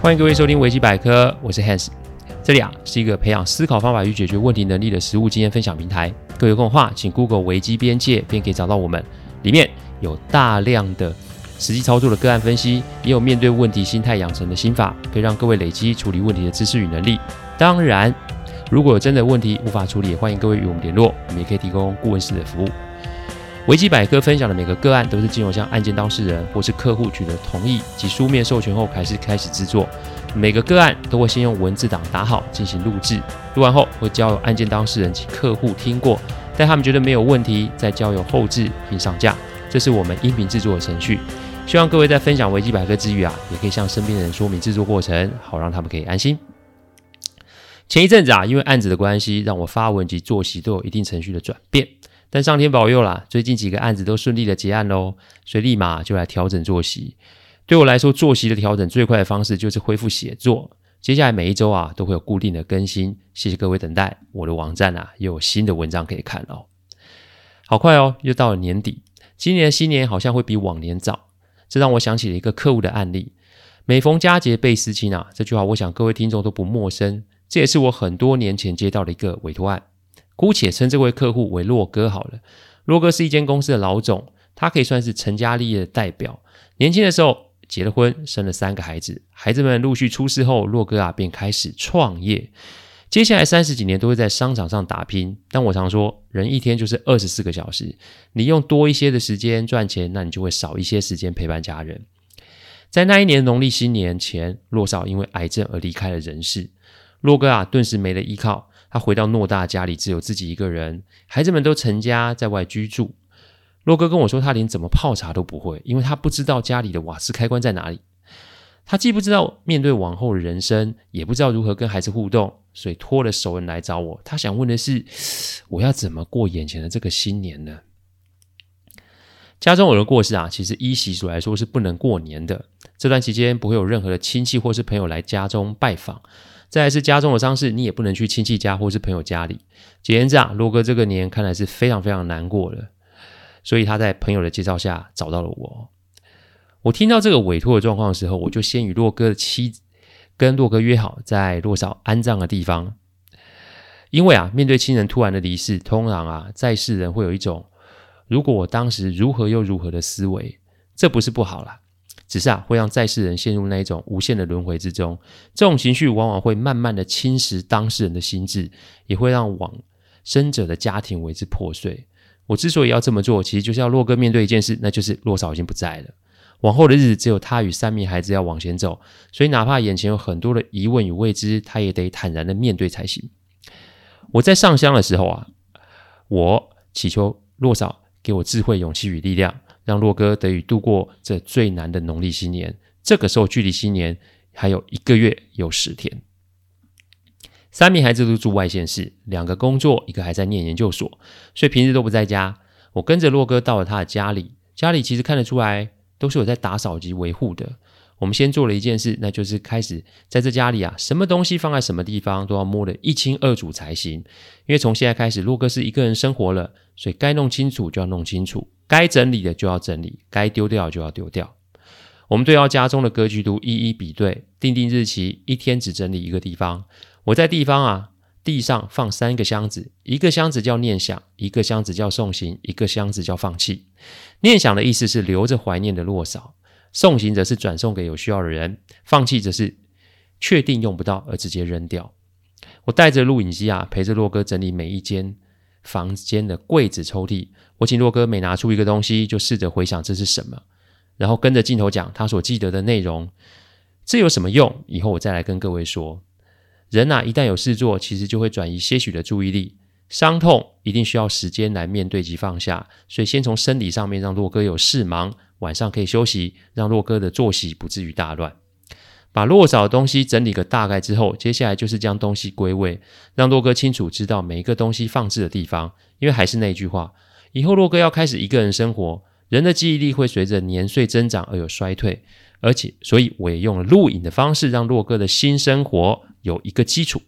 欢迎各位收听维基百科，我是 Hans。这里啊是一个培养思考方法与解决问题能力的实务经验分享平台。各位有空的话，请 Google 维基边界，便可以找到我们。里面有大量的实际操作的个案分析，也有面对问题心态养成的心法，可以让各位累积处理问题的知识与能力。当然，如果有真的问题无法处理，也欢迎各位与我们联络，我们也可以提供顾问式的服务。维基百科分享的每个个案都是经由向案件当事人或是客户取得同意及书面授权后，开始开始制作。每个个案都会先用文字档打好进行录制，录完后会交由案件当事人及客户听过，待他们觉得没有问题，再交由后制并上架。这是我们音频制作的程序。希望各位在分享维基百科之余啊，也可以向身边的人说明制作过程，好让他们可以安心。前一阵子啊，因为案子的关系，让我发文及作息都有一定程序的转变。但上天保佑啦，最近几个案子都顺利的结案喽，所以立马就来调整作息。对我来说，作息的调整最快的方式就是恢复写作。接下来每一周啊，都会有固定的更新。谢谢各位等待，我的网站啊，又有新的文章可以看喽。好快哦，又到了年底，今年的新年好像会比往年早，这让我想起了一个客户的案例。每逢佳节倍思亲啊，这句话我想各位听众都不陌生。这也是我很多年前接到的一个委托案。姑且称这位客户为洛哥好了。洛哥是一间公司的老总，他可以算是成家立业的代表。年轻的时候结了婚，生了三个孩子，孩子们陆续出世后，洛哥啊便开始创业。接下来三十几年都会在商场上打拼。但我常说，人一天就是二十四个小时，你用多一些的时间赚钱，那你就会少一些时间陪伴家人。在那一年农历新年前，洛嫂因为癌症而离开了人世，洛哥啊顿时没了依靠。他回到诺大家里，只有自己一个人，孩子们都成家在外居住。洛哥跟我说，他连怎么泡茶都不会，因为他不知道家里的瓦斯开关在哪里。他既不知道面对往后的人生，也不知道如何跟孩子互动，所以托了熟人来找我。他想问的是，我要怎么过眼前的这个新年呢？家中有人过世啊，其实依习俗来说是不能过年的。这段期间不会有任何的亲戚或是朋友来家中拜访。再来是家中的丧事，你也不能去亲戚家或是朋友家里。简言之啊，洛哥这个年看来是非常非常难过的，所以他在朋友的介绍下找到了我。我听到这个委托的状况的时候，我就先与洛哥的妻子跟洛哥约好在洛嫂安葬的地方，因为啊，面对亲人突然的离世，通常啊，在世人会有一种如果我当时如何又如何的思维，这不是不好啦。只是啊，会让在世人陷入那一种无限的轮回之中。这种情绪往往会慢慢的侵蚀当事人的心智，也会让往生者的家庭为之破碎。我之所以要这么做，其实就是要洛哥面对一件事，那就是洛嫂已经不在了。往后的日子只有他与三名孩子要往前走，所以哪怕眼前有很多的疑问与未知，他也得坦然的面对才行。我在上香的时候啊，我祈求洛嫂给我智慧、勇气与力量。让洛哥得以度过这最难的农历新年。这个时候距离新年还有一个月有十天。三名孩子都住外县市，两个工作，一个还在念研究所，所以平日都不在家。我跟着洛哥到了他的家里，家里其实看得出来都是有在打扫及维护的。我们先做了一件事，那就是开始在这家里啊，什么东西放在什么地方都要摸得一清二楚才行。因为从现在开始，洛哥是一个人生活了，所以该弄清楚就要弄清楚。该整理的就要整理，该丢掉就要丢掉。我们对照家中的格局图一一比对，定定日期，一天只整理一个地方。我在地方啊，地上放三个箱子，一个箱子叫念想，一个箱子叫送行，一个箱子叫放弃。念想的意思是留着怀念的落少，送行则是转送给有需要的人，放弃则是确定用不到而直接扔掉。我带着录影机啊，陪着洛哥整理每一间房间的柜子抽屉。我请洛哥每拿出一个东西，就试着回想这是什么，然后跟着镜头讲他所记得的内容。这有什么用？以后我再来跟各位说。人呐，一旦有事做，其实就会转移些许的注意力。伤痛一定需要时间来面对及放下，所以先从生理上面让洛哥有事忙，晚上可以休息，让洛哥的作息不至于大乱。把落少的东西整理个大概之后，接下来就是将东西归位，让洛哥清楚知道每一个东西放置的地方。因为还是那句话。以后洛哥要开始一个人生活，人的记忆力会随着年岁增长而有衰退，而且，所以我也用了录影的方式，让洛哥的新生活有一个基础。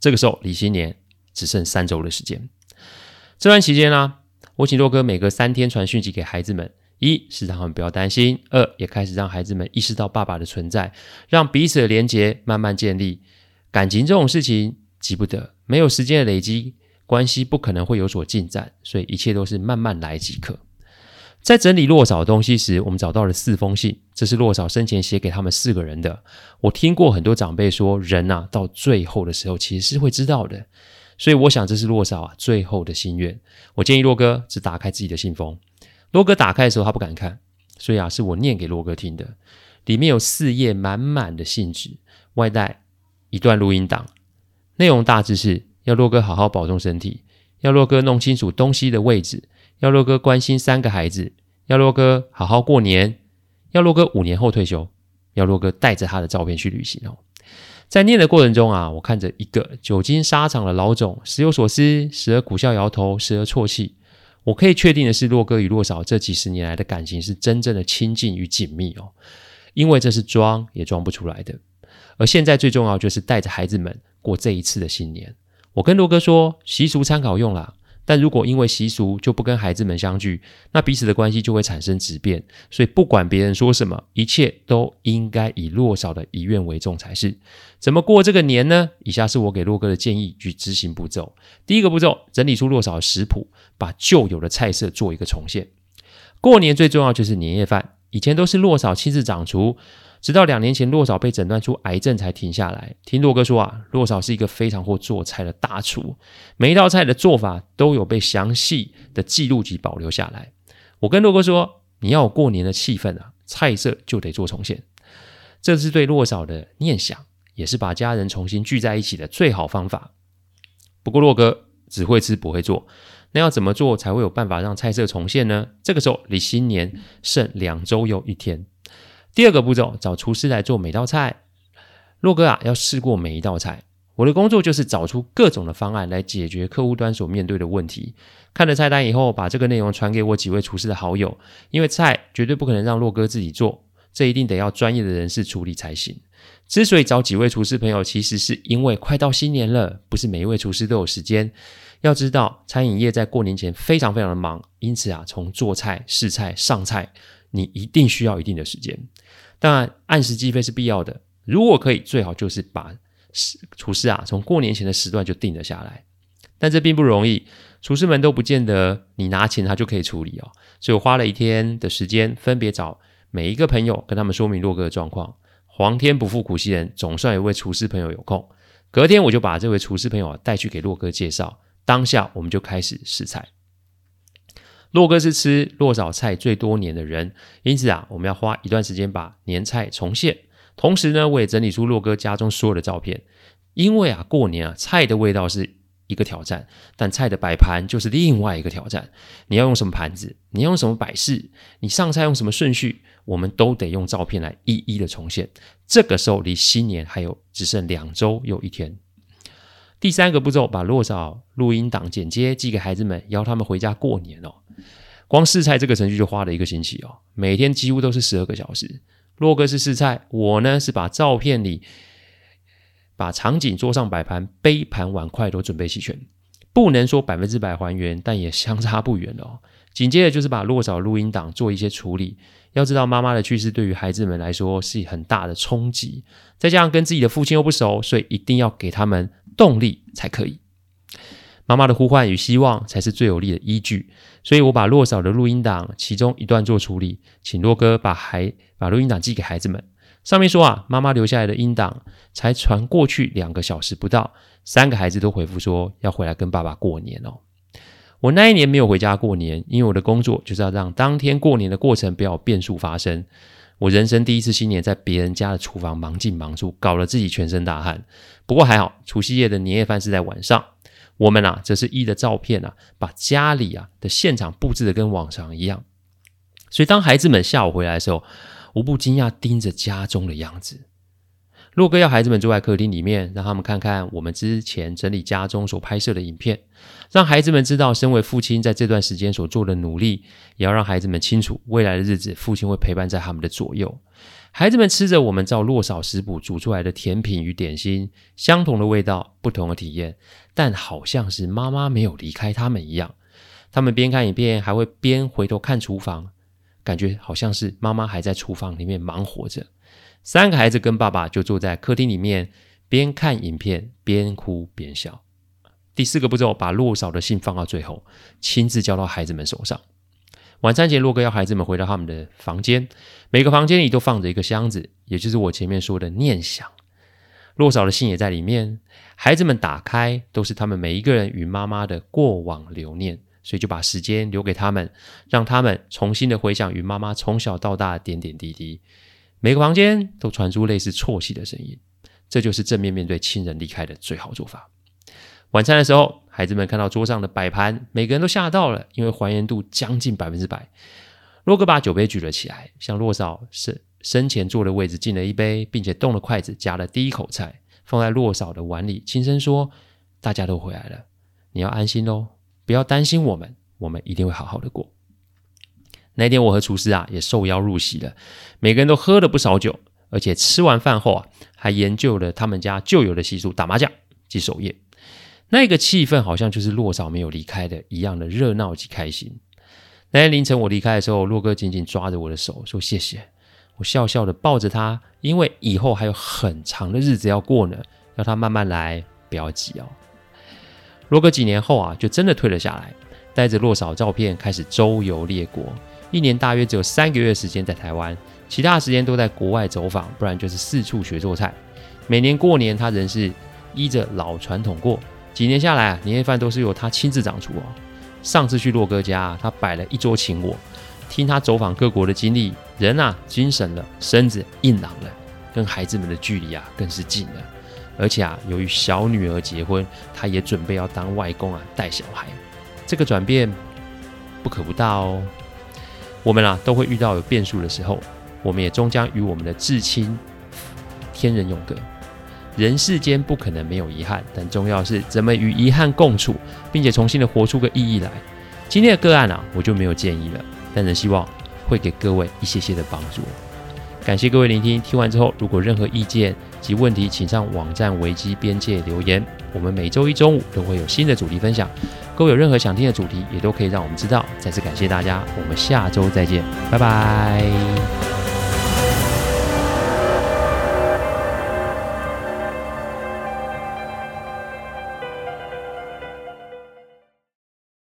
这个时候离新年只剩三周的时间，这段期间呢、我请洛哥每隔三天传讯息给孩子们，一是让他们不要担心，二也开始让孩子们意识到爸爸的存在，让彼此的连结慢慢建立。感情这种事情急不得，没有时间的累积，关系不可能会有所进展，所以一切都是慢慢来即可。在整理洛嫂的东西时，我们找到了四封信，这是洛嫂生前写给他们四个人的。我听过很多长辈说，人啊，到最后的时候其实是会知道的，所以我想这是洛嫂啊最后的心愿。我建议洛哥只打开自己的信封。洛哥打开的时候他不敢看，所以啊是我念给洛哥听的。里面有四页满满的信纸，外带。一段录音档，内容大致是要洛哥好好保重身体，要洛哥弄清楚东西的位置，要洛哥关心三个孩子，要洛哥好好过年，要洛哥五年后退休，要洛哥带着他的照片去旅行哦。在念的过程中啊，我看着一个久经沙场的老总，时有所思，时而苦笑摇头，时而啜泣。我可以确定的是，洛哥与洛嫂这几十年来的感情是真正的亲近与紧密哦，因为这是装也装不出来的。而现在最重要就是带着孩子们过这一次的新年。我跟洛哥说，习俗参考用啦，但如果因为习俗就不跟孩子们相聚，那彼此的关系就会产生质变。所以不管别人说什么，一切都应该以洛嫂的遗愿为重才是。怎么过这个年呢？以下是我给洛哥的建议与执行步骤。第一个步骤，整理出洛嫂的食谱，把旧有的菜色做一个重现。过年最重要就是年夜饭，以前都是洛嫂亲自掌厨。直到两年前，洛嫂被诊断出癌症才停下来。听洛哥说啊，洛嫂是一个非常会做菜的大厨，每一道菜的做法都有被详细的记录及保留下来。我跟洛哥说，你要过年的气氛啊，菜色就得做重现。这是对洛嫂的念想，也是把家人重新聚在一起的最好方法。不过洛哥只会吃不会做，那要怎么做才会有办法让菜色重现呢？这个时候离新年剩两周又一天。第二个步骤，找厨师来做每道菜。洛哥啊，要试过每一道菜。我的工作就是找出各种的方案来解决客户端所面对的问题。看了菜单以后，把这个内容传给我几位厨师的好友，因为菜绝对不可能让洛哥自己做，这一定得要专业的人士处理才行。之所以找几位厨师朋友，其实是因为快到新年了，不是每一位厨师都有时间。要知道，餐饮业在过年前非常非常的忙，因此啊，从做菜、试菜、上菜，你一定需要一定的时间。当然，按时计费是必要的。如果可以，最好就是把厨师啊从过年前的时段就定了下来。但这并不容易，厨师们都不见得你拿钱他就可以处理哦。所以我花了一天的时间，分别找每一个朋友跟他们说明洛哥的状况。皇天不负苦心人，总算有位厨师朋友有空。隔天我就把这位厨师朋友啊带去给洛哥介绍。当下我们就开始试菜。洛哥是吃洛嫂菜最多年的人，因此啊，我们要花一段时间把年菜重现。同时呢，我也整理出洛哥家中所有的照片，因为啊，过年啊，菜的味道是一个挑战，但菜的摆盘就是另外一个挑战。你要用什么盘子？你要用什么摆饰？你上菜用什么顺序？我们都得用照片来一一的重现。这个时候离新年还有只剩两周又一天。第三个步骤，把洛嫂录音档剪接寄给孩子们，邀他们回家过年哦。光试菜这个程序就花了一个星期哦，每天几乎都是十二个小时。洛哥是试菜，我呢是把照片里把场景、桌上摆盘、杯盘碗筷都准备齐全，不能说百分之百还原，但也相差不远哦。紧接着就是把落嫂录音档做一些处理。要知道妈妈的去世对于孩子们来说是很大的冲击，再加上跟自己的父亲又不熟，所以一定要给他们动力才可以。妈妈的呼唤与希望才是最有力的依据，所以我把洛嫂的录音档其中一段做处理，请洛哥把孩把录音档寄给孩子们。上面说啊，妈妈留下来的音档才传过去两个小时不到，三个孩子都回复说要回来跟爸爸过年哦。我那一年没有回家过年，因为我的工作就是要让当天过年的过程不要有变数发生。我人生第一次新年在别人家的厨房忙进忙出，搞得自己全身大汗。不过还好，除夕夜的年夜饭是在晚上。我们啊，则是依着照片啊，把家里啊的现场布置的跟往常一样。所以当孩子们下午回来的时候，无不惊讶盯着家中的样子。洛哥要孩子们坐在客厅里面，让他们看看我们之前整理家中所拍摄的影片，让孩子们知道身为父亲在这段时间所做的努力，也要让孩子们清楚未来的日子，父亲会陪伴在他们的左右。孩子们吃着我们照洛嫂食谱煮出来的甜品与点心，相同的味道，不同的体验，但好像是妈妈没有离开他们一样。他们边看影片，还会边回头看厨房，感觉好像是妈妈还在厨房里面忙活着。三个孩子跟爸爸就坐在客厅里面，边看影片边哭边笑。第四个步骤，把洛嫂的信放到最后，亲自交到孩子们手上。晚餐前，洛哥要孩子们回到他们的房间，每个房间里都放着一个箱子，也就是我前面说的念想。洛嫂的信也在里面。孩子们打开，都是他们每一个人与妈妈的过往留念，所以就把时间留给他们，让他们重新的回想与妈妈从小到大的点点滴滴。每个房间都传出类似啜泣的声音，这就是正面面对亲人离开的最好做法。晚餐的时候，孩子们看到桌上的摆盘，每个人都吓到了，因为还原度将近百分之百。洛哥把酒杯举了起来，向洛嫂生生前坐的位置敬了一杯，并且动了筷子夹了第一口菜，放在洛嫂的碗里，轻声说：“大家都回来了，你要安心哦，不要担心我们，我们一定会好好的过。”那天我和厨师啊也受邀入席了，每个人都喝了不少酒，而且吃完饭后啊还研究了他们家旧有的习俗，打麻将及守夜。那个气氛好像就是洛嫂没有离开的一样的热闹及开心。那天凌晨我离开的时候，洛哥紧紧抓着我的手说谢谢，我笑笑的抱着他，因为以后还有很长的日子要过呢，要他慢慢来，不要急哦。洛哥几年后啊，就真的退了下来，带着洛嫂照片开始周游列国，一年大约只有三个月时间在台湾，其他时间都在国外走访，不然就是四处学做菜。每年过年，他仍是依着老传统过。几年下来，年夜饭都是由他亲自掌厨哦。上次去洛哥家，他摆了一桌请我，听他走访各国的经历，人啊精神了，身子硬朗了，跟孩子们的距离啊更是近了。而且啊，由于小女儿结婚，他也准备要当外公啊，带小孩。这个转变不可不大哦。我们啊都会遇到有变数的时候，我们也终将与我们的至亲天人永隔。人世间不可能没有遗憾，但重要的是怎么与遗憾共处，并且重新的活出个意义来。今天的个案啊，我就没有建议了，但仍希望会给各位一些些的帮助。感谢各位聆听，听完之后如果任何意见及问题，请上网站危机边界留言。我们每周一中午都会有新的主题分享，各位有任何想听的主题，也都可以让我们知道。再次感谢大家，我们下周再见，拜拜。